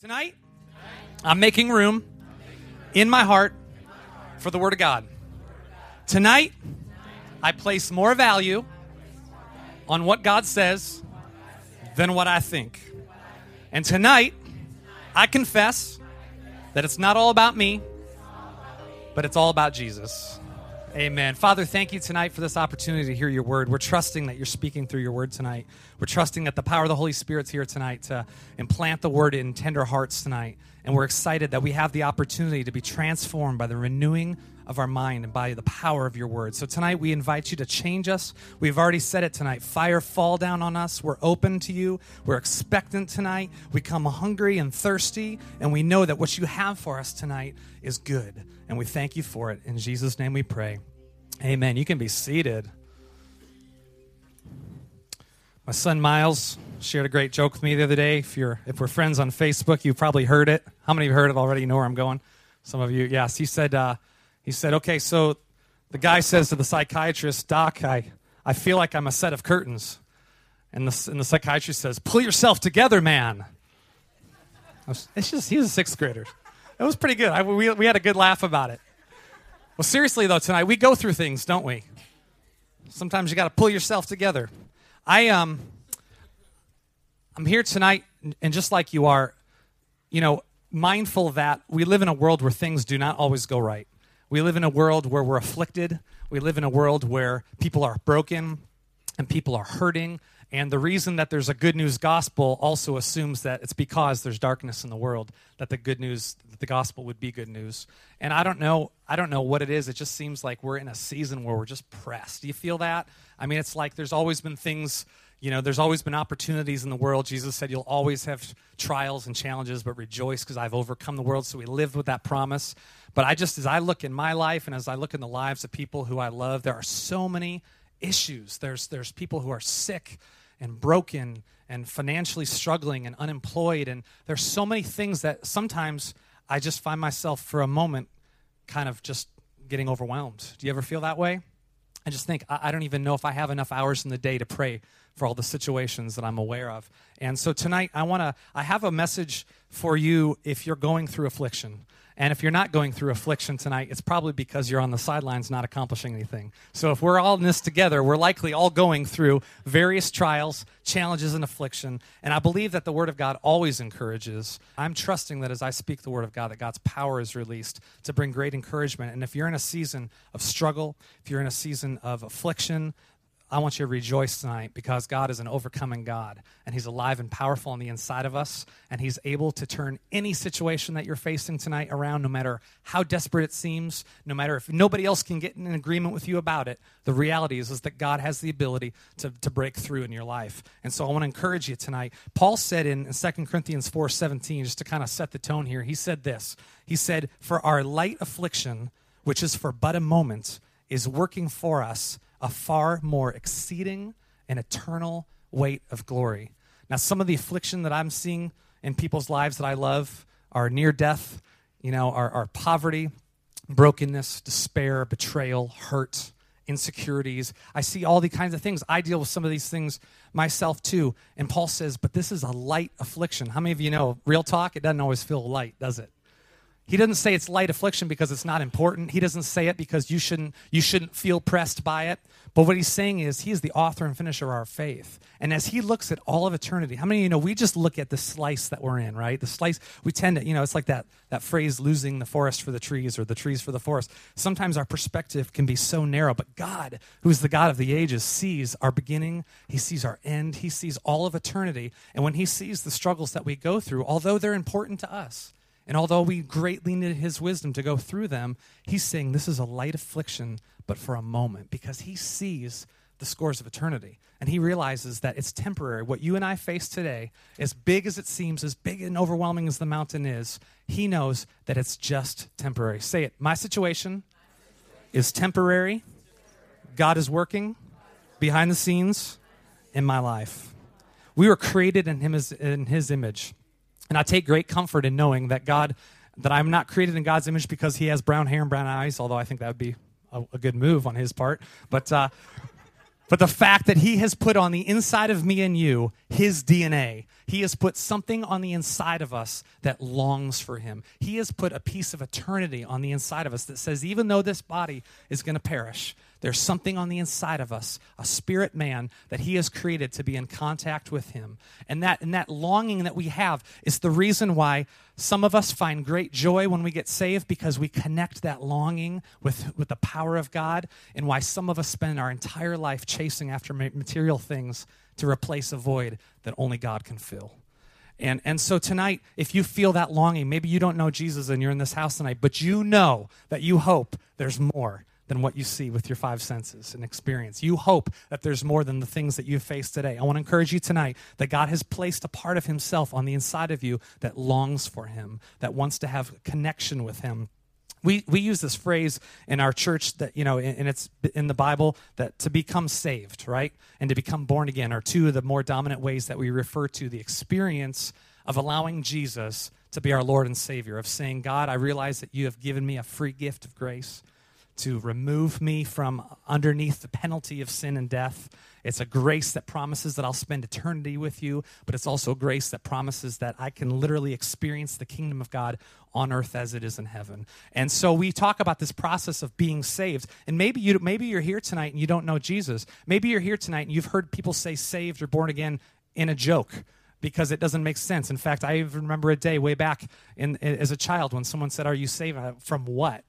Tonight, I'm making room in my heart for the Word of God. Tonight, I place more value on what God says than what I think. And tonight, I confess that it's not all about me, but it's all about Jesus. Amen. Father, thank you tonight for this opportunity to hear your word. We're trusting that you're speaking through your word tonight. We're trusting that the power of the Holy Spirit's here tonight to implant the word in tender hearts tonight. And we're excited that we have the opportunity to be transformed by the renewing of our mind and by the power of your word. So tonight we invite you to change us. We've already said it tonight. Fire fall down on us. We're open to you. We're expectant tonight. We come hungry and thirsty, and we know that what you have for us tonight is good. And we thank you for it. In Jesus' name we pray. Amen. You can be seated. My son Miles shared a great joke with me the other day. If you're if we're friends on Facebook, you've probably heard it. How many you heard it already? You know where I'm going? Some of you, yes. He said, uh, he said, okay, so the guy says to the psychiatrist, Doc, I, I feel like I'm a set of curtains. And the, and the psychiatrist says, pull yourself together, man. It's just, he's a sixth grader. It was pretty good. I, we, we had a good laugh about it. Well, seriously, though, tonight, we go through things, don't we? Sometimes you got to pull yourself together. I, um, I'm here tonight, and just like you are, you know, mindful that we live in a world where things do not always go right. We live in a world where we're afflicted. We live in a world where people are broken and people are hurting and the reason that there's a good news gospel also assumes that it's because there's darkness in the world that the good news, that the gospel would be good news. And I don't know, I don't know what it is. It just seems like we're in a season where we're just pressed. Do you feel that? I mean, it's like there's always been things, you know, there's always been opportunities in the world. Jesus said you'll always have trials and challenges, but rejoice because I've overcome the world. So we lived with that promise. But I just, as I look in my life and as I look in the lives of people who I love, there are so many issues. There's, there's people who are sick and broken and financially struggling and unemployed. And there's so many things that sometimes I just find myself for a moment kind of just getting overwhelmed. Do you ever feel that way? I just think, I, don't even know if I have enough hours in the day to pray for all the situations that I'm aware of. And so tonight, I want to, I have a message for you if you're going through affliction. And if you're not going through affliction tonight, it's probably because you're on the sidelines not accomplishing anything. So if we're all in this together, we're likely all going through various trials, challenges, and affliction. And I believe that the Word of God always encourages. I'm trusting that as I speak the Word of God, that God's power is released to bring great encouragement. And if you're in a season of struggle, if you're in a season of affliction, I want you to rejoice tonight because God is an overcoming God and He's alive and powerful on the inside of us. And He's able to turn any situation that you're facing tonight around, no matter how desperate it seems, no matter if nobody else can get in an agreement with you about it. The reality is, is that God has the ability to, to break through in your life. And so I want to encourage you tonight. Paul said in, in 2 Corinthians 4 17, just to kind of set the tone here, he said this He said, For our light affliction, which is for but a moment, is working for us a far more exceeding and eternal weight of glory. Now, some of the affliction that I'm seeing in people's lives that I love are near death, you know, are, are poverty, brokenness, despair, betrayal, hurt, insecurities. I see all the kinds of things. I deal with some of these things myself too. And Paul says, but this is a light affliction. How many of you know, real talk, it doesn't always feel light, does it? He doesn't say it's light affliction because it's not important. He doesn't say it because you shouldn't, you shouldn't feel pressed by it. But what he's saying is he is the author and finisher of our faith. And as he looks at all of eternity, how many of you know we just look at the slice that we're in, right? The slice, we tend to, you know, it's like that, that phrase, losing the forest for the trees or the trees for the forest. Sometimes our perspective can be so narrow, but God, who is the God of the ages, sees our beginning, he sees our end, he sees all of eternity. And when he sees the struggles that we go through, although they're important to us, and although we greatly need his wisdom to go through them, he's saying this is a light affliction, but for a moment, because he sees the scores of eternity. And he realizes that it's temporary. What you and I face today, as big as it seems, as big and overwhelming as the mountain is, he knows that it's just temporary. Say it. My situation is temporary. God is working behind the scenes in my life. We were created in, him in his image. And I take great comfort in knowing that God, that I'm not created in God's image because he has brown hair and brown eyes, although I think that would be a, a good move on his part. But, uh, but the fact that he has put on the inside of me and you his DNA, He has put something on the inside of us that longs for Him. He has put a piece of eternity on the inside of us that says, even though this body is going to perish, there's something on the inside of us, a spirit man that he has created to be in contact with him. And that and that longing that we have is the reason why some of us find great joy when we get saved because we connect that longing with, with the power of God, and why some of us spend our entire life chasing after material things to replace a void that only God can fill. And, and so tonight, if you feel that longing, maybe you don't know Jesus and you're in this house tonight, but you know that you hope there's more than what you see with your five senses and experience. You hope that there's more than the things that you face today. I want to encourage you tonight that God has placed a part of Himself on the inside of you that longs for Him, that wants to have connection with Him. We, we use this phrase in our church that, you know, and it's in the Bible that to become saved, right? And to become born again are two of the more dominant ways that we refer to the experience of allowing Jesus to be our Lord and Savior, of saying, God, I realize that you have given me a free gift of grace to remove me from underneath the penalty of sin and death. It's a grace that promises that I'll spend eternity with you, but it's also a grace that promises that I can literally experience the kingdom of God on earth as it is in heaven. And so we talk about this process of being saved. And maybe you maybe you're here tonight and you don't know Jesus. Maybe you're here tonight and you've heard people say saved or born again in a joke because it doesn't make sense. In fact, I even remember a day way back in, as a child when someone said, "Are you saved from what?"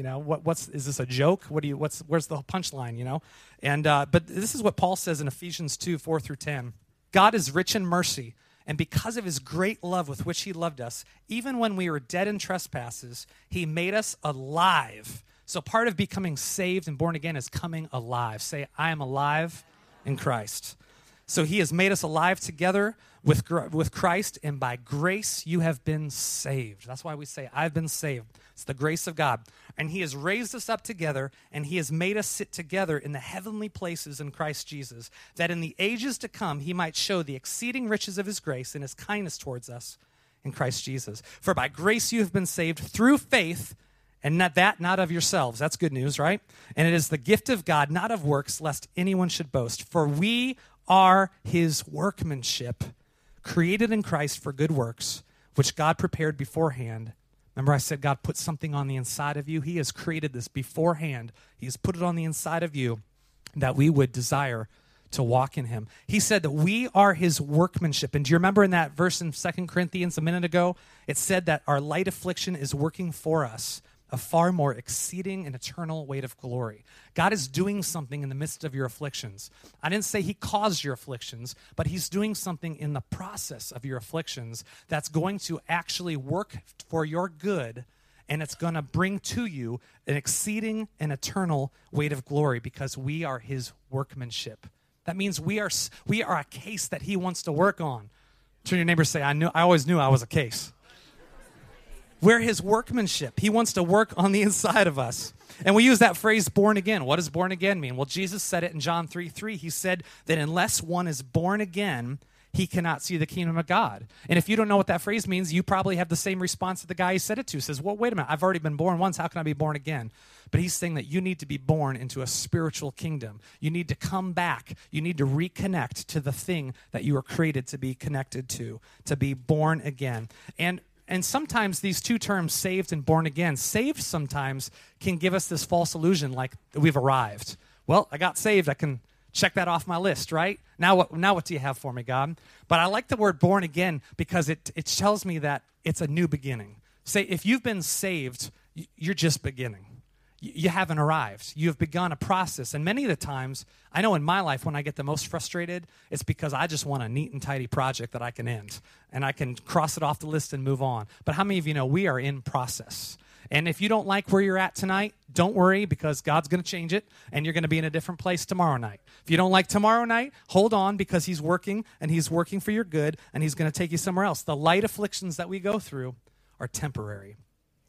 You know, what, what's is this a joke? What do you what's where's the punchline? You know, and uh, but this is what Paul says in Ephesians two four through ten. God is rich in mercy, and because of His great love with which He loved us, even when we were dead in trespasses, He made us alive. So part of becoming saved and born again is coming alive. Say, I am alive in Christ. So he has made us alive together with, with Christ, and by grace you have been saved. That's why we say, I've been saved. It's the grace of God. And he has raised us up together, and he has made us sit together in the heavenly places in Christ Jesus, that in the ages to come he might show the exceeding riches of his grace and his kindness towards us in Christ Jesus. For by grace you have been saved through faith and not that not of yourselves that's good news right and it is the gift of god not of works lest anyone should boast for we are his workmanship, created in Christ for good works, which God prepared beforehand. Remember, I said God put something on the inside of you? He has created this beforehand. He has put it on the inside of you that we would desire to walk in him. He said that we are his workmanship. And do you remember in that verse in Second Corinthians a minute ago? It said that our light affliction is working for us a far more exceeding and eternal weight of glory. God is doing something in the midst of your afflictions. I didn't say He caused your afflictions, but He's doing something in the process of your afflictions that's going to actually work for your good and it's going to bring to you an exceeding and eternal weight of glory because we are His workmanship. That means we are, we are a case that He wants to work on. Turn your neighbor say, I, knew, I always knew I was a case. We're his workmanship. He wants to work on the inside of us. And we use that phrase born again. What does born again mean? Well, Jesus said it in John 3 3. He said that unless one is born again, he cannot see the kingdom of God. And if you don't know what that phrase means, you probably have the same response that the guy he said it to says, Well, wait a minute, I've already been born once. How can I be born again? But he's saying that you need to be born into a spiritual kingdom. You need to come back. You need to reconnect to the thing that you were created to be connected to, to be born again. And and sometimes these two terms, saved and born again, saved sometimes can give us this false illusion like we've arrived. Well, I got saved. I can check that off my list, right? Now what, now what do you have for me, God? But I like the word born again because it, it tells me that it's a new beginning. Say, if you've been saved, you're just beginning you haven't arrived. You have begun a process. And many of the times, I know in my life when I get the most frustrated, it's because I just want a neat and tidy project that I can end and I can cross it off the list and move on. But how many of you know we are in process? And if you don't like where you're at tonight, don't worry because God's going to change it and you're going to be in a different place tomorrow night. If you don't like tomorrow night, hold on because He's working and He's working for your good and He's going to take you somewhere else. The light afflictions that we go through are temporary.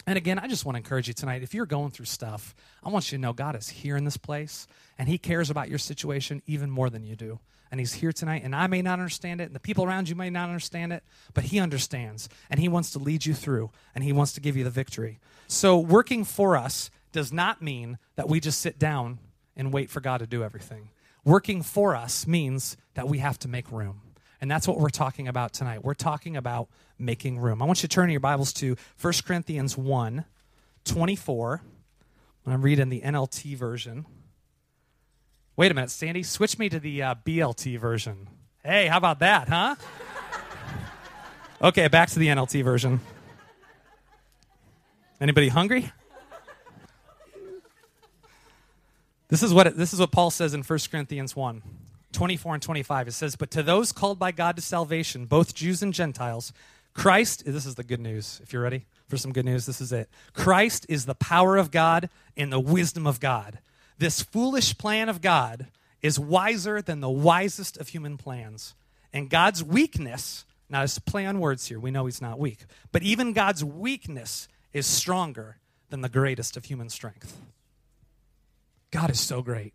And again, I just want to encourage you tonight. If you're going through stuff, I want you to know God is here in this place and He cares about your situation even more than you do. And He's here tonight, and I may not understand it, and the people around you may not understand it, but He understands, and He wants to lead you through, and He wants to give you the victory. So, working for us does not mean that we just sit down and wait for God to do everything. Working for us means that we have to make room. And that's what we're talking about tonight. We're talking about making room. I want you to turn your Bibles to 1 Corinthians 1 24. I'm reading the NLT version. Wait a minute, Sandy, switch me to the uh, BLT version. Hey, how about that, huh? okay, back to the NLT version. Anybody hungry? This is what it, this is what Paul says in 1 Corinthians 1, 24 and 25. It says, "But to those called by God to salvation, both Jews and Gentiles, Christ, this is the good news. If you're ready for some good news, this is it. Christ is the power of God and the wisdom of God. This foolish plan of God is wiser than the wisest of human plans. And God's weakness, now it's play on words here, we know he's not weak, but even God's weakness is stronger than the greatest of human strength. God is so great.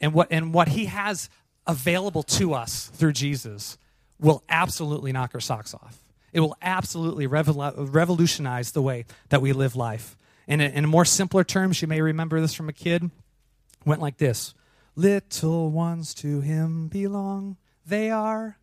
And what, and what he has available to us through Jesus will absolutely knock our socks off. It will absolutely revolutionize the way that we live life. In, in more simpler terms, you may remember this from a kid, went like this Little ones to him belong, they are,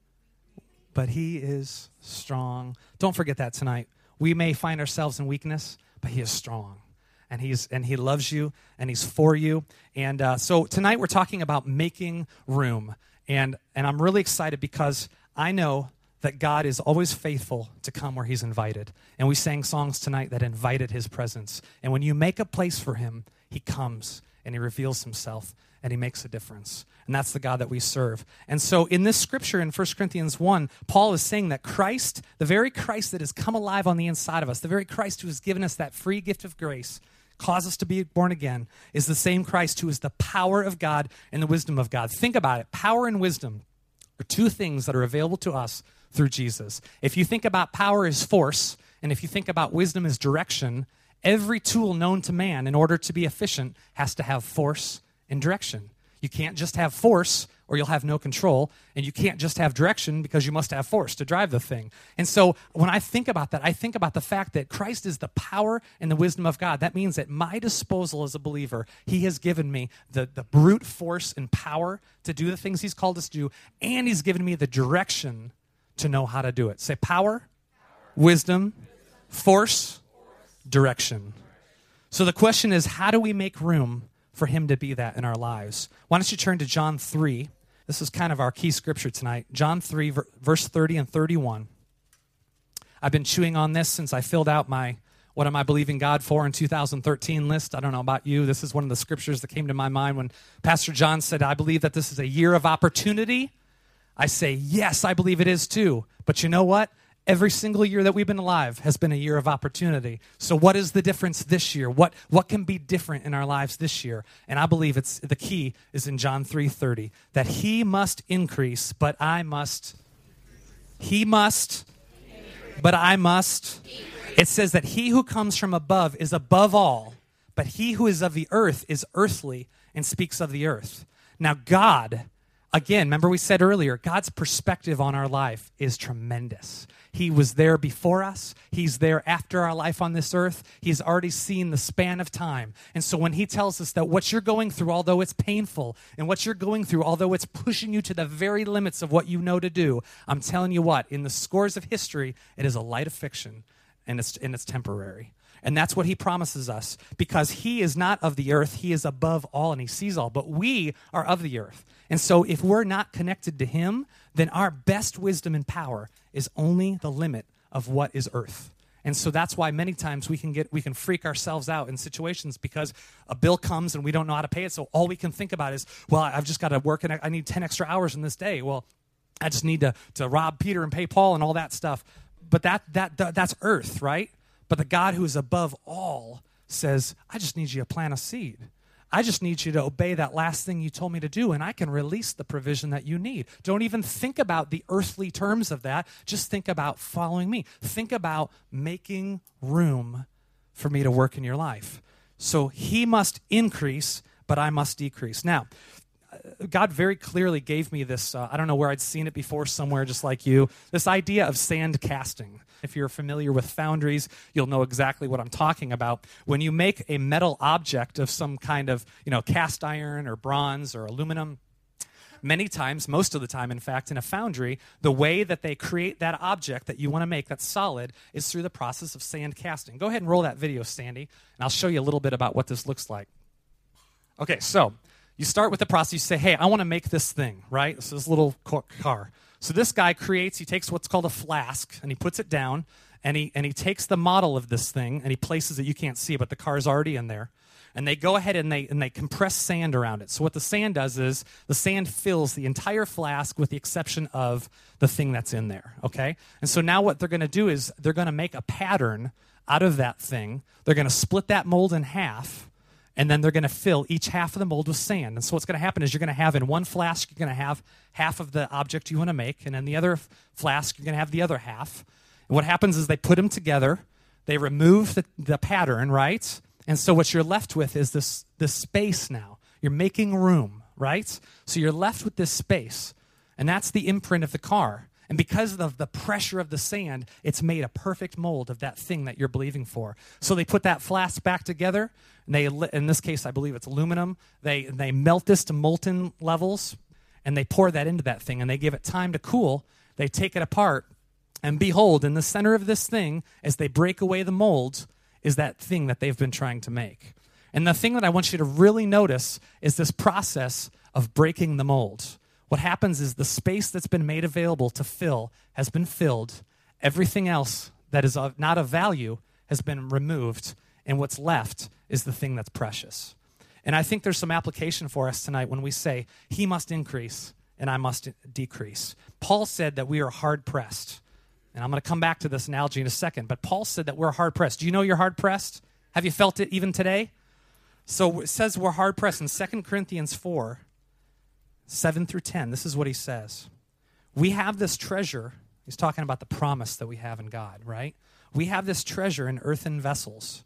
but he is strong. Don't forget that tonight. We may find ourselves in weakness, but he is strong and he's and he loves you and he's for you. And uh, so tonight we're talking about making room. And and i'm really excited because i know that god is always faithful to come where he's invited. And we sang songs tonight that invited his presence. And when you make a place for him he comes and he reveals himself and he makes a difference. And that's the God that we serve. And so in this scripture in 1 Corinthians 1, Paul is saying that Christ, the very Christ that has come alive on the inside of us, the very Christ who has given us that free gift of grace, cause us to be born again, is the same Christ who is the power of God and the wisdom of God. Think about it. Power and wisdom are two things that are available to us through Jesus. If you think about power as force, and if you think about wisdom as direction, every tool known to man in order to be efficient has to have force and direction. You can't just have force or you'll have no control. And you can't just have direction because you must have force to drive the thing. And so when I think about that, I think about the fact that Christ is the power and the wisdom of God. That means at my disposal as a believer, He has given me the, the brute force and power to do the things He's called us to do, and He's given me the direction to know how to do it. Say power, power. wisdom, force, direction. So the question is how do we make room? for Him to be that in our lives. Why don't you turn to John 3? This is kind of our key scripture tonight. John 3, verse 30 and 31. I've been chewing on this since I filled out my What Am I Believing God For in 2013 list. I don't know about you. This is one of the scriptures that came to my mind when Pastor John said, I believe that this is a year of opportunity. I say, Yes, I believe it is too. But you know what? Every single year that we've been alive has been a year of opportunity. So what is the difference this year? What what can be different in our lives this year? And I believe it's the key is in John 3:30 that he must increase, but I must he must but I must it says that he who comes from above is above all, but he who is of the earth is earthly and speaks of the earth. Now God again, remember we said earlier, God's perspective on our life is tremendous. He was there before us. He's there after our life on this earth. He's already seen the span of time. And so when he tells us that what you're going through, although it's painful, and what you're going through, although it's pushing you to the very limits of what you know to do, I'm telling you what, in the scores of history, it is a light of fiction and it's, and it's temporary. And that's what he promises us because he is not of the earth, he is above all and he sees all, but we are of the earth. And so if we're not connected to him, then our best wisdom and power is only the limit of what is earth. And so that's why many times we can get we can freak ourselves out in situations because a bill comes and we don't know how to pay it. So all we can think about is, well, I've just got to work and I need 10 extra hours in this day. Well, I just need to, to rob Peter and pay Paul and all that stuff. But that, that, that that's earth, right? But the God who is above all says, I just need you to plant a seed. I just need you to obey that last thing you told me to do, and I can release the provision that you need. Don't even think about the earthly terms of that. Just think about following me. Think about making room for me to work in your life. So he must increase, but I must decrease. Now, God very clearly gave me this. Uh, I don't know where I'd seen it before, somewhere just like you. This idea of sand casting. If you're familiar with foundries, you'll know exactly what I'm talking about. When you make a metal object of some kind of, you know, cast iron or bronze or aluminum, Many times, most of the time, in fact, in a foundry, the way that they create that object that you want to make that's solid is through the process of sand casting. Go ahead and roll that video, Sandy, and I'll show you a little bit about what this looks like. Okay, so you start with the process. You say, hey, I want to make this thing, right? This is a little car. So this guy creates, he takes what's called a flask and he puts it down and he, and he takes the model of this thing and he places it. You can't see but the car is already in there. And they go ahead and they, and they compress sand around it. So what the sand does is the sand fills the entire flask with the exception of the thing that's in there, okay? And so now what they're going to do is they're going to make a pattern out of that thing. They're going to split that mold in half and then they're going to fill each half of the mold with sand. And so what's going to happen is you're going to have in one flask, you're going to have half of the object you want to make, and in the other flask, you're going to have the other half. And what happens is they put them together, they remove the, the pattern, right? And so what you're left with is this, this space now. You're making room, right? So you're left with this space, and that's the imprint of the car. And because of the pressure of the sand, it's made a perfect mold of that thing that you're believing for. So they put that flask back together. And they, in this case, I believe it's aluminum. They, they melt this to molten levels, and they pour that into that thing, and they give it time to cool. They take it apart, and behold, in the center of this thing, as they break away the molds, is that thing that they've been trying to make. And the thing that I want you to really notice is this process of breaking the mold. What happens is the space that's been made available to fill has been filled. Everything else that is of, not of value has been removed, and what's left is the thing that's precious. And I think there's some application for us tonight when we say, He must increase and I must decrease. Paul said that we are hard pressed. And I'm going to come back to this analogy in a second, but Paul said that we're hard pressed. Do you know you're hard pressed? Have you felt it even today? So it says we're hard pressed in 2 Corinthians 4 7 through 10, this is what he says. We have this treasure. He's talking about the promise that we have in God, right? We have this treasure in earthen vessels.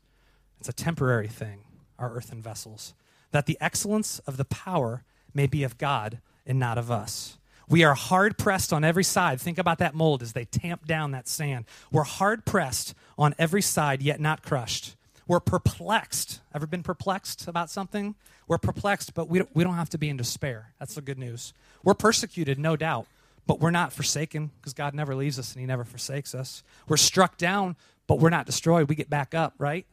It's a temporary thing, our earthen vessels, that the excellence of the power may be of God and not of us. We are hard pressed on every side. Think about that mold as they tamp down that sand. We're hard pressed on every side, yet not crushed. We're perplexed. Ever been perplexed about something? We're perplexed, but we don't, we don't have to be in despair. That's the good news. We're persecuted, no doubt, but we're not forsaken because God never leaves us and He never forsakes us. We're struck down, but we're not destroyed. We get back up, right?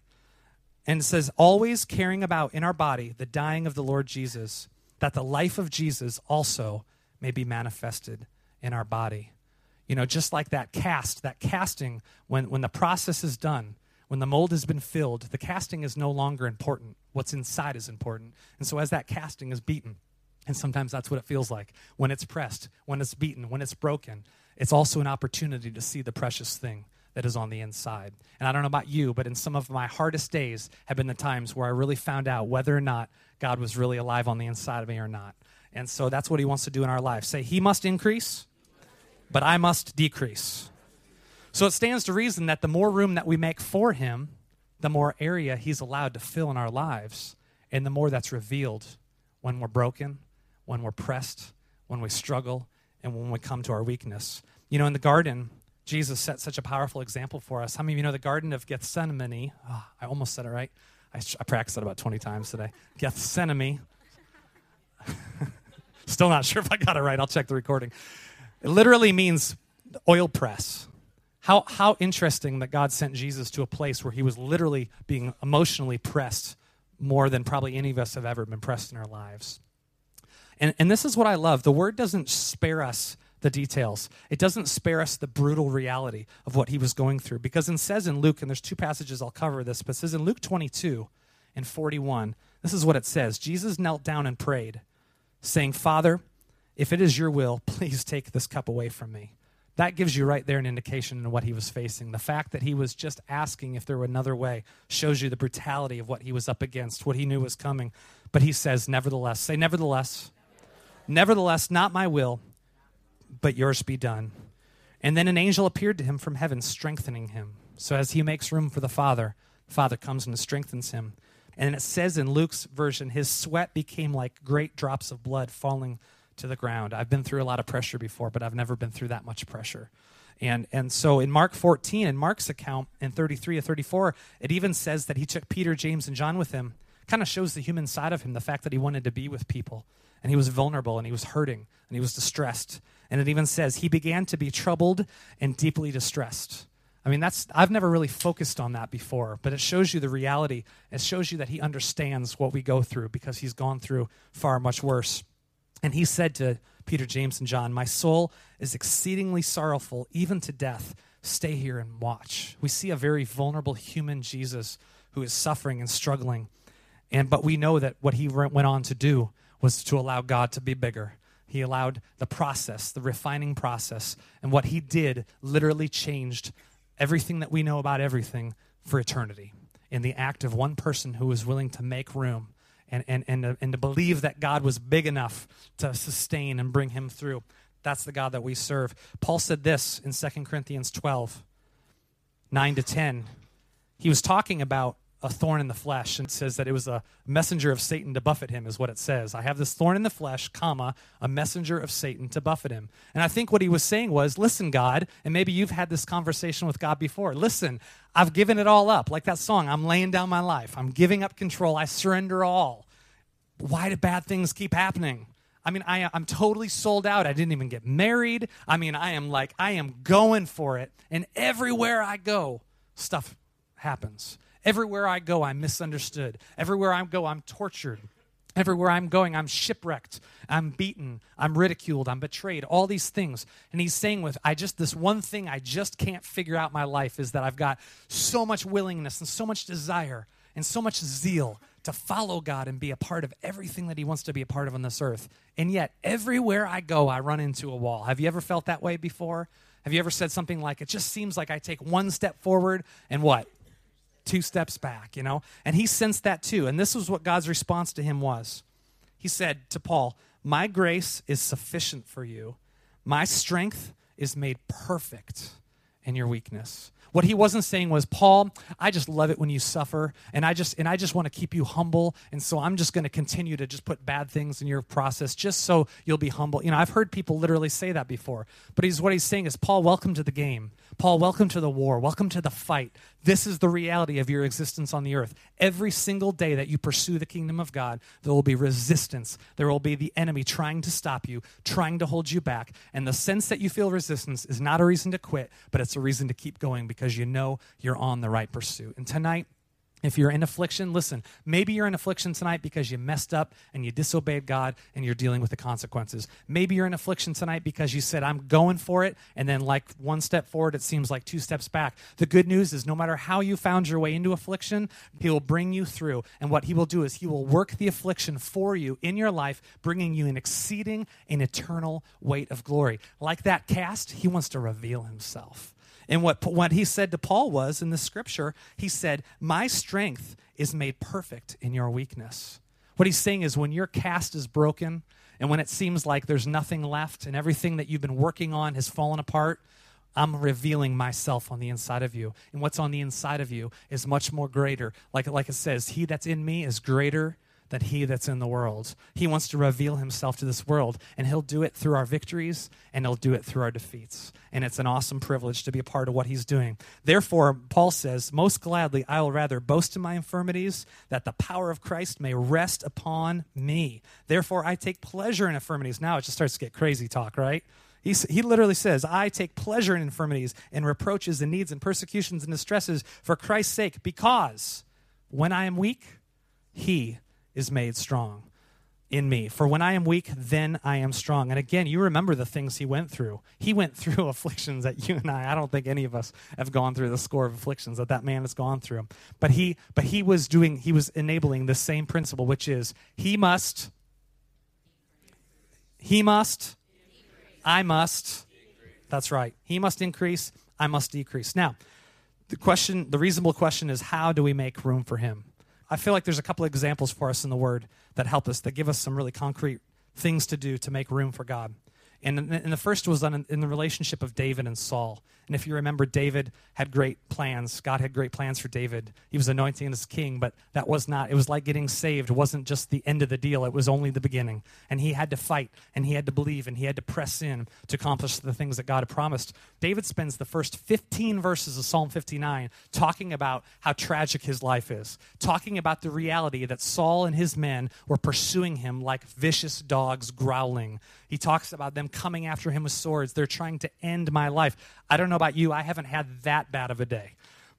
And it says, always carrying about in our body the dying of the Lord Jesus, that the life of Jesus also may be manifested in our body. You know, just like that cast, that casting, when, when the process is done, when the mold has been filled, the casting is no longer important. What's inside is important. And so as that casting is beaten, and sometimes that's what it feels like when it's pressed, when it's beaten, when it's broken, it's also an opportunity to see the precious thing that is on the inside. And I don't know about you, but in some of my hardest days have been the times where I really found out whether or not God was really alive on the inside of me or not. And so that's what he wants to do in our life. Say, He must increase, but I must decrease. So it stands to reason that the more room that we make for him, the more area he's allowed to fill in our lives, and the more that's revealed when we're broken, when we're pressed, when we struggle, and when we come to our weakness. You know, in the garden, Jesus set such a powerful example for us. How many of you know the Garden of Gethsemane? Oh, I almost said it right. I, I practiced it about 20 times today. Gethsemane. Still not sure if I got it right. I'll check the recording. It literally means oil press. How, how interesting that God sent Jesus to a place where he was literally being emotionally pressed more than probably any of us have ever been pressed in our lives. And, and this is what I love. The word doesn't spare us the details, it doesn't spare us the brutal reality of what he was going through. Because it says in Luke, and there's two passages I'll cover this, but it says in Luke 22 and 41, this is what it says Jesus knelt down and prayed, saying, Father, if it is your will, please take this cup away from me. That gives you right there an indication of what he was facing. The fact that he was just asking if there were another way shows you the brutality of what he was up against, what he knew was coming. But he says, Nevertheless, say, Nevertheless, nevertheless, not my will, but yours be done. And then an angel appeared to him from heaven, strengthening him. So as he makes room for the Father, the Father comes and strengthens him. And it says in Luke's version, his sweat became like great drops of blood falling to the ground. I've been through a lot of pressure before, but I've never been through that much pressure. And, and so in Mark 14, in Mark's account, in 33 or 34, it even says that he took Peter, James, and John with him. Kind of shows the human side of him, the fact that he wanted to be with people and he was vulnerable and he was hurting and he was distressed. And it even says he began to be troubled and deeply distressed. I mean, that's I've never really focused on that before, but it shows you the reality. It shows you that he understands what we go through because he's gone through far much worse. And he said to Peter, James, and John, My soul is exceedingly sorrowful, even to death. Stay here and watch. We see a very vulnerable human Jesus who is suffering and struggling. And but we know that what he went on to do was to allow God to be bigger. He allowed the process, the refining process, and what he did literally changed everything that we know about everything for eternity in the act of one person who was willing to make room and, and, and, to, and to believe that God was big enough to sustain and bring him through. That's the God that we serve. Paul said this in 2 Corinthians 12, 9 to 10. He was talking about a thorn in the flesh and says that it was a messenger of satan to buffet him is what it says i have this thorn in the flesh comma a messenger of satan to buffet him and i think what he was saying was listen god and maybe you've had this conversation with god before listen i've given it all up like that song i'm laying down my life i'm giving up control i surrender all why do bad things keep happening I mean, I, I'm totally sold out. I didn't even get married. I mean, I am like, I am going for it. And everywhere I go, stuff happens. Everywhere I go, I'm misunderstood. Everywhere I go, I'm tortured. Everywhere I'm going, I'm shipwrecked. I'm beaten. I'm ridiculed. I'm betrayed. All these things. And he's saying, with I just, this one thing I just can't figure out my life is that I've got so much willingness and so much desire and so much zeal to follow God and be a part of everything that He wants to be a part of on this earth. And yet, everywhere I go, I run into a wall. Have you ever felt that way before? Have you ever said something like, it just seems like I take one step forward and what? Two steps back, you know? And he sensed that too. And this was what God's response to him was. He said to Paul, My grace is sufficient for you. My strength is made perfect in your weakness. What he wasn't saying was, Paul, I just love it when you suffer, and I just and I just want to keep you humble, and so I'm just going to continue to just put bad things in your process just so you'll be humble. You know, I've heard people literally say that before. But he's what he's saying is, Paul, welcome to the game. Paul, welcome to the war. Welcome to the fight. This is the reality of your existence on the earth. Every single day that you pursue the kingdom of God, there will be resistance. There will be the enemy trying to stop you, trying to hold you back. And the sense that you feel resistance is not a reason to quit, but it's a reason to keep going because you know you're on the right pursuit. And tonight, if you're in affliction, listen, maybe you're in affliction tonight because you messed up and you disobeyed God and you're dealing with the consequences. Maybe you're in affliction tonight because you said, I'm going for it, and then, like one step forward, it seems like two steps back. The good news is, no matter how you found your way into affliction, He will bring you through. And what He will do is, He will work the affliction for you in your life, bringing you an exceeding and eternal weight of glory. Like that cast, He wants to reveal Himself. And what, what he said to Paul was in the scripture, he said, My strength is made perfect in your weakness. What he's saying is when your cast is broken and when it seems like there's nothing left and everything that you've been working on has fallen apart, I'm revealing myself on the inside of you. And what's on the inside of you is much more greater. Like, like it says, He that's in me is greater than he that's in the world. He wants to reveal himself to this world, and he'll do it through our victories and he'll do it through our defeats. And it's an awesome privilege to be a part of what he's doing. Therefore, Paul says, Most gladly, I will rather boast in my infirmities, that the power of Christ may rest upon me. Therefore, I take pleasure in infirmities. Now it just starts to get crazy talk, right? He, he literally says, I take pleasure in infirmities and reproaches and needs and persecutions and distresses for Christ's sake, because when I am weak, he is made strong in me. For when I am weak, then I am strong. And again, you remember the things he went through. He went through afflictions that you and I, I don't think any of us have gone through the score of afflictions that that man has gone through. But he, but he was doing, he was enabling the same principle, which is he must, he must, I must. That's right. He must increase, I must decrease. Now, the question, the reasonable question is how do we make room for him? I feel like there's a couple examples for us in the Word that help us, that give us some really concrete things to do to make room for God. And, and the first was on, in the relationship of David and Saul. And if you remember, David had great plans. God had great plans for David. He was anointing as king, but that was not, it was like getting saved. It wasn't just the end of the deal, it was only the beginning. And he had to fight, and he had to believe, and he had to press in to accomplish the things that God had promised. David spends the first 15 verses of Psalm 59 talking about how tragic his life is, talking about the reality that Saul and his men were pursuing him like vicious dogs growling. He talks about them coming after him with swords. They're trying to end my life. I don't know about you, I haven't had that bad of a day.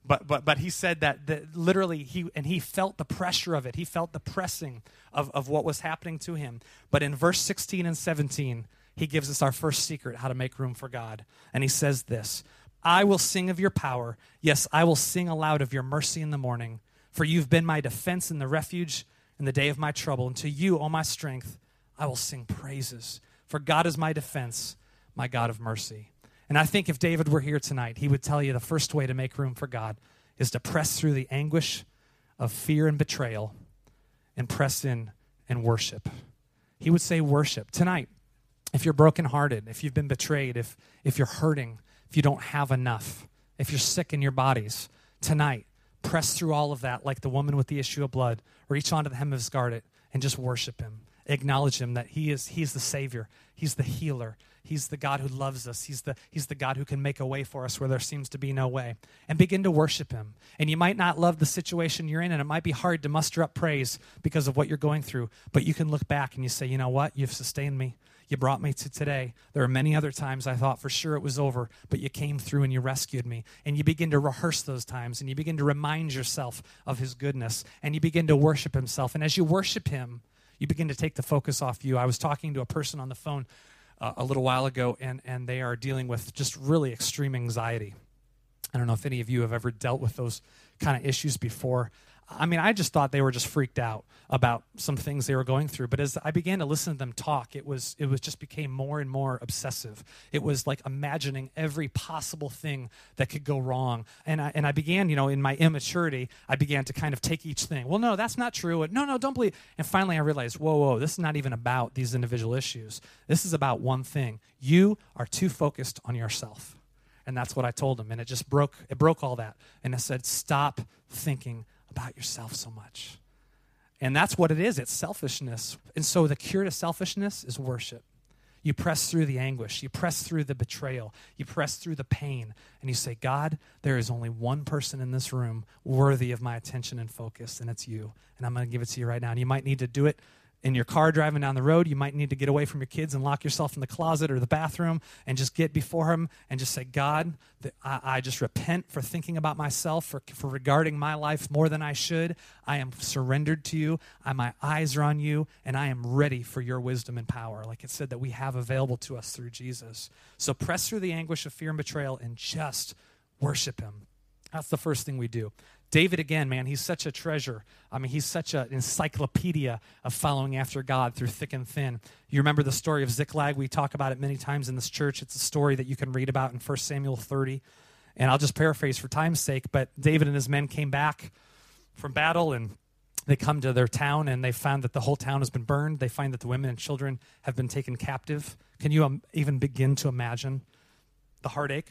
But, but, but he said that, that literally he and he felt the pressure of it. He felt the pressing of, of what was happening to him. But in verse 16 and 17 he gives us our first secret how to make room for god. And he says this i will sing of your power. Yes i will sing aloud of your mercy in the morning. For you've been my defense and the refuge in the day of my trouble. And to you o my strength i will sing praises for god is my defense my god of mercy and I think if David were here tonight, he would tell you the first way to make room for God is to press through the anguish of fear and betrayal and press in and worship. He would say, Worship. Tonight, if you're brokenhearted, if you've been betrayed, if, if you're hurting, if you don't have enough, if you're sick in your bodies, tonight, press through all of that like the woman with the issue of blood. Reach onto the hem of his garment and just worship him. Acknowledge him that he is he's the Savior, he's the healer, He's the God who loves us. He's the, he's the God who can make a way for us where there seems to be no way. And begin to worship Him. And you might not love the situation you're in, and it might be hard to muster up praise because of what you're going through. But you can look back and you say, you know what? You've sustained me. You brought me to today. There are many other times I thought for sure it was over, but you came through and you rescued me. And you begin to rehearse those times and you begin to remind yourself of His goodness and you begin to worship Himself. And as you worship Him, you begin to take the focus off you. I was talking to a person on the phone uh, a little while ago, and, and they are dealing with just really extreme anxiety. I don't know if any of you have ever dealt with those kind of issues before. I mean, I just thought they were just freaked out about some things they were going through. But as I began to listen to them talk, it was it was just became more and more obsessive. It was like imagining every possible thing that could go wrong. And I, and I began, you know, in my immaturity, I began to kind of take each thing. Well, no, that's not true. no, no, don't believe. And finally, I realized, whoa, whoa, this is not even about these individual issues. This is about one thing. You are too focused on yourself. And that's what I told them. And it just broke. It broke all that. And I said, stop thinking about yourself so much. And that's what it is it's selfishness. And so the cure to selfishness is worship. You press through the anguish, you press through the betrayal, you press through the pain, and you say, God, there is only one person in this room worthy of my attention and focus, and it's you. And I'm going to give it to you right now. And you might need to do it in your car driving down the road, you might need to get away from your kids and lock yourself in the closet or the bathroom and just get before Him and just say, God, I, just repent for thinking about myself, for, for regarding my life more than I should. I am surrendered to you. I, my eyes are on you, and I am ready for your wisdom and power, like it said that we have available to us through Jesus. So press through the anguish of fear and betrayal and just worship Him. That's the first thing we do. David, again, man, he's such a treasure. I mean, he's such an encyclopedia of following after God through thick and thin. You remember the story of Ziklag? We talk about it many times in this church. It's a story that you can read about in 1 Samuel 30. And I'll just paraphrase for time's sake, but David and his men came back from battle and they come to their town and they found that the whole town has been burned. They find that the women and children have been taken captive. Can you um, even begin to imagine the heartache?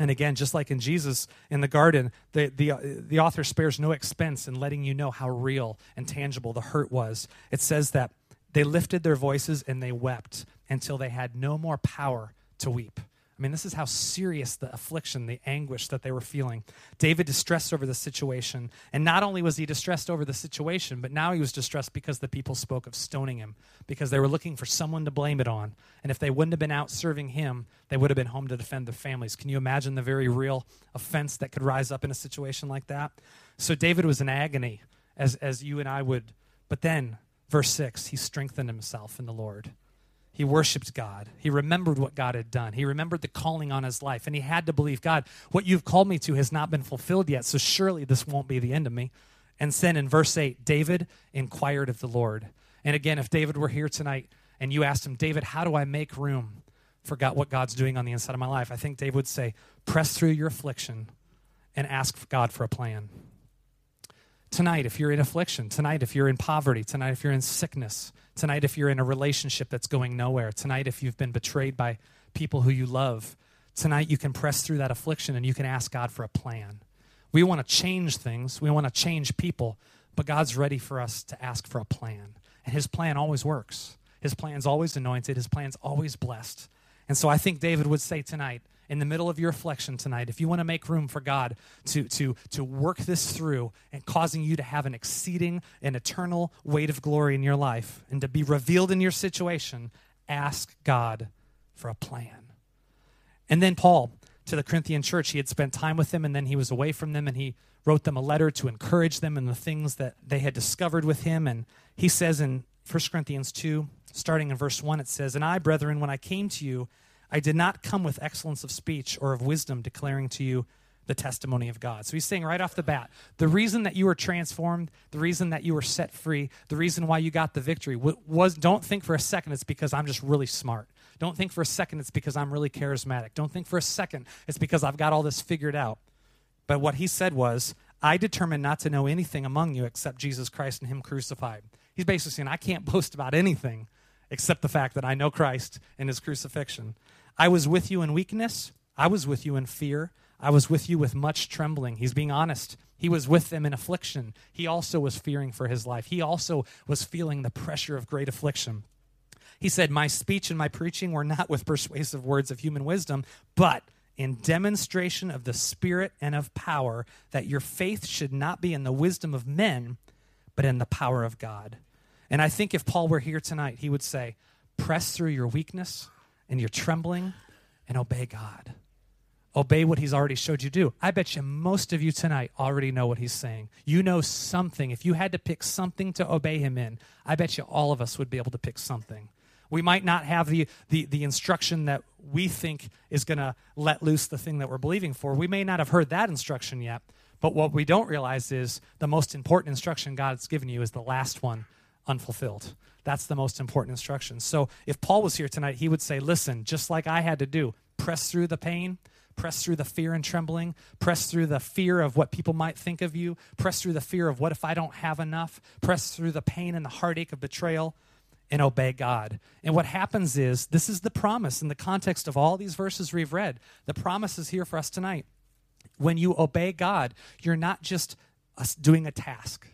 And again, just like in Jesus in the garden, the, the, uh, the author spares no expense in letting you know how real and tangible the hurt was. It says that they lifted their voices and they wept until they had no more power to weep. I mean, this is how serious the affliction, the anguish that they were feeling. David distressed over the situation. And not only was he distressed over the situation, but now he was distressed because the people spoke of stoning him, because they were looking for someone to blame it on. And if they wouldn't have been out serving him, they would have been home to defend their families. Can you imagine the very real offense that could rise up in a situation like that? So David was in agony, as, as you and I would. But then, verse 6, he strengthened himself in the Lord. He worshiped God. He remembered what God had done. He remembered the calling on his life. And he had to believe, God, what you've called me to has not been fulfilled yet, so surely this won't be the end of me. And then in verse 8, David inquired of the Lord. And again, if David were here tonight and you asked him, David, how do I make room for God, what God's doing on the inside of my life? I think David would say, press through your affliction and ask God for a plan. Tonight, if you're in affliction, tonight, if you're in poverty, tonight, if you're in sickness, tonight, if you're in a relationship that's going nowhere, tonight, if you've been betrayed by people who you love, tonight, you can press through that affliction and you can ask God for a plan. We want to change things, we want to change people, but God's ready for us to ask for a plan. And His plan always works. His plan's always anointed, His plan's always blessed. And so I think David would say tonight, in the middle of your affliction tonight, if you want to make room for God to, to, to work this through and causing you to have an exceeding and eternal weight of glory in your life and to be revealed in your situation, ask God for a plan. And then Paul, to the Corinthian church, he had spent time with them and then he was away from them and he wrote them a letter to encourage them in the things that they had discovered with him. And he says in 1 Corinthians 2, starting in verse 1, it says, And I, brethren, when I came to you, I did not come with excellence of speech or of wisdom declaring to you the testimony of God. So he's saying right off the bat, the reason that you were transformed, the reason that you were set free, the reason why you got the victory was don't think for a second it's because I'm just really smart. Don't think for a second it's because I'm really charismatic. Don't think for a second it's because I've got all this figured out. But what he said was, I determined not to know anything among you except Jesus Christ and him crucified. He's basically saying, I can't boast about anything except the fact that I know Christ and his crucifixion. I was with you in weakness. I was with you in fear. I was with you with much trembling. He's being honest. He was with them in affliction. He also was fearing for his life. He also was feeling the pressure of great affliction. He said, My speech and my preaching were not with persuasive words of human wisdom, but in demonstration of the Spirit and of power, that your faith should not be in the wisdom of men, but in the power of God. And I think if Paul were here tonight, he would say, Press through your weakness and you're trembling and obey God. Obey what he's already showed you to do. I bet you most of you tonight already know what he's saying. You know something. If you had to pick something to obey him in, I bet you all of us would be able to pick something. We might not have the, the, the instruction that we think is going to let loose the thing that we're believing for. We may not have heard that instruction yet, but what we don't realize is the most important instruction God's given you is the last one unfulfilled. That's the most important instruction. So if Paul was here tonight, he would say, listen, just like I had to do, press through the pain, press through the fear and trembling, press through the fear of what people might think of you, press through the fear of what if I don't have enough, press through the pain and the heartache of betrayal, and obey God. And what happens is, this is the promise in the context of all these verses we've read. The promise is here for us tonight. When you obey God, you're not just doing a task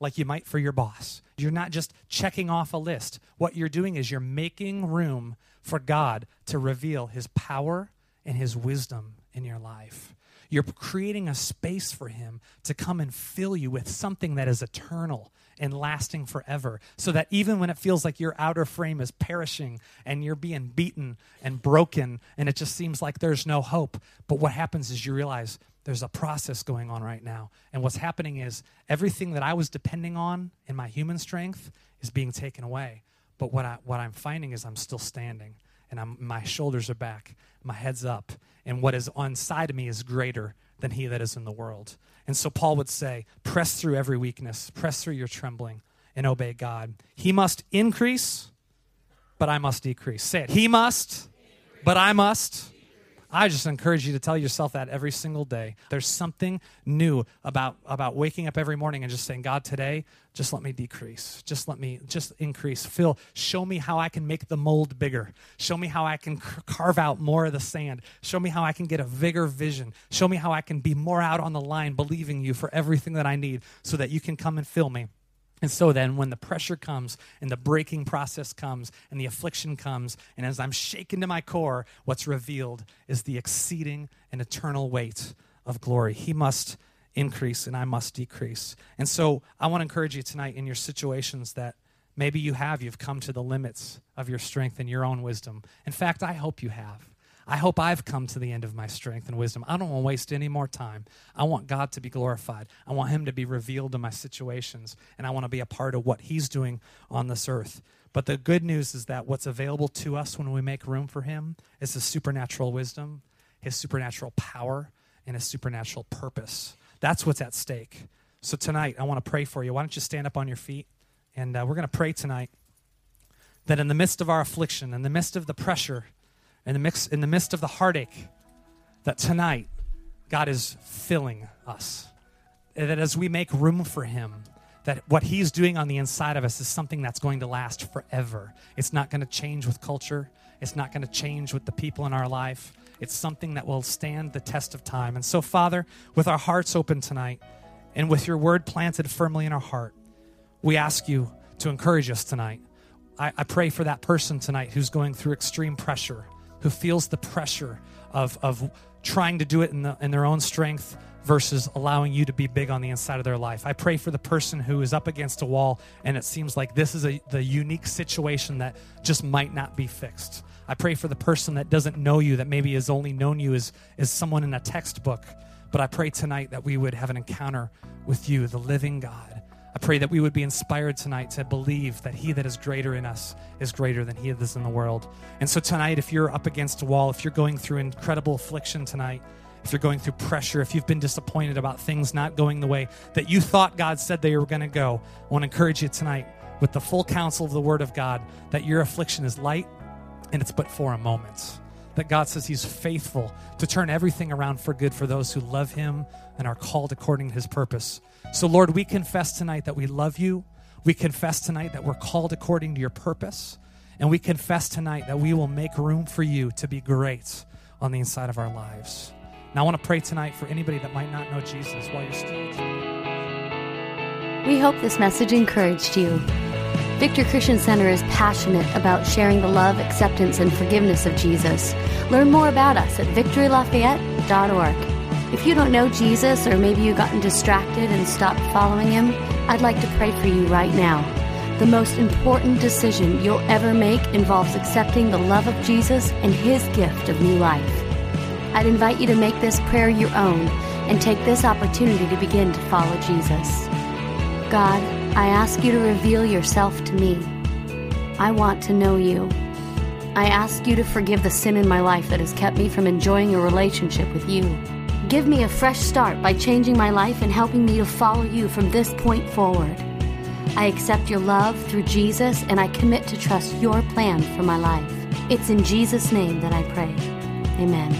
like you might for your boss. You're not just checking off a list. What you're doing is you're making room for God to reveal his power and his wisdom in your life. You're creating a space for him to come and fill you with something that is eternal and lasting forever. So that even when it feels like your outer frame is perishing and you're being beaten and broken and it just seems like there's no hope, but what happens is you realize there's a process going on right now. And what's happening is everything that I was depending on in my human strength is being taken away. But what, I, what I'm finding is I'm still standing and I'm, my shoulders are back, my head's up, and what is on side of me is greater than he that is in the world. And so Paul would say, press through every weakness, press through your trembling, and obey God. He must increase, but I must decrease. Say it. He must, but I must I just encourage you to tell yourself that every single day. There's something new about, about waking up every morning and just saying, God, today, just let me decrease. Just let me, just increase. Phil, show me how I can make the mold bigger. Show me how I can carve out more of the sand. Show me how I can get a bigger vision. Show me how I can be more out on the line, believing you for everything that I need so that you can come and fill me. And so then, when the pressure comes and the breaking process comes and the affliction comes, and as I'm shaken to my core, what's revealed is the exceeding and eternal weight of glory. He must increase and I must decrease. And so, I want to encourage you tonight in your situations that maybe you have, you've come to the limits of your strength and your own wisdom. In fact, I hope you have. I hope I've come to the end of my strength and wisdom. I don't want to waste any more time. I want God to be glorified. I want Him to be revealed in my situations, and I want to be a part of what He's doing on this earth. But the good news is that what's available to us when we make room for Him is His supernatural wisdom, His supernatural power, and His supernatural purpose. That's what's at stake. So tonight, I want to pray for you. Why don't you stand up on your feet? And uh, we're going to pray tonight that in the midst of our affliction, in the midst of the pressure, in the, mix, in the midst of the heartache, that tonight God is filling us. that as we make room for Him, that what He's doing on the inside of us is something that's going to last forever. It's not going to change with culture, it's not going to change with the people in our life. It's something that will stand the test of time. And so, Father, with our hearts open tonight and with your word planted firmly in our heart, we ask you to encourage us tonight. I, I pray for that person tonight who's going through extreme pressure, who feels the pressure of, of trying to do it in, the, in their own strength versus allowing you to be big on the inside of their life. I pray for the person who is up against a wall and it seems like this is a, the unique situation that just might not be fixed. I pray for the person that doesn't know you, that maybe has only known you as, as someone in a textbook. But I pray tonight that we would have an encounter with you, the living God. I pray that we would be inspired tonight to believe that He that is greater in us is greater than He that is in the world. And so tonight, if you're up against a wall, if you're going through incredible affliction tonight, if you're going through pressure, if you've been disappointed about things not going the way that you thought God said they were going to go, I want to encourage you tonight with the full counsel of the Word of God that your affliction is light and it's but for a moment. That God says He's faithful to turn everything around for good for those who love Him and are called according to His purpose. So, Lord, we confess tonight that we love you. We confess tonight that we're called according to your purpose. And we confess tonight that we will make room for you to be great on the inside of our lives. Now, I want to pray tonight for anybody that might not know Jesus while you're still. Here. We hope this message encouraged you. Victory Christian Center is passionate about sharing the love, acceptance, and forgiveness of Jesus. Learn more about us at victorylafayette.org. If you don't know Jesus, or maybe you've gotten distracted and stopped following him, I'd like to pray for you right now. The most important decision you'll ever make involves accepting the love of Jesus and his gift of new life. I'd invite you to make this prayer your own and take this opportunity to begin to follow Jesus. God, I ask you to reveal yourself to me. I want to know you. I ask you to forgive the sin in my life that has kept me from enjoying a relationship with you. Give me a fresh start by changing my life and helping me to follow you from this point forward. I accept your love through Jesus and I commit to trust your plan for my life. It's in Jesus' name that I pray. Amen.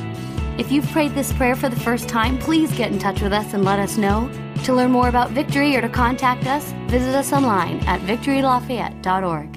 If you've prayed this prayer for the first time, please get in touch with us and let us know. To learn more about Victory or to contact us, visit us online at victorylafayette.org.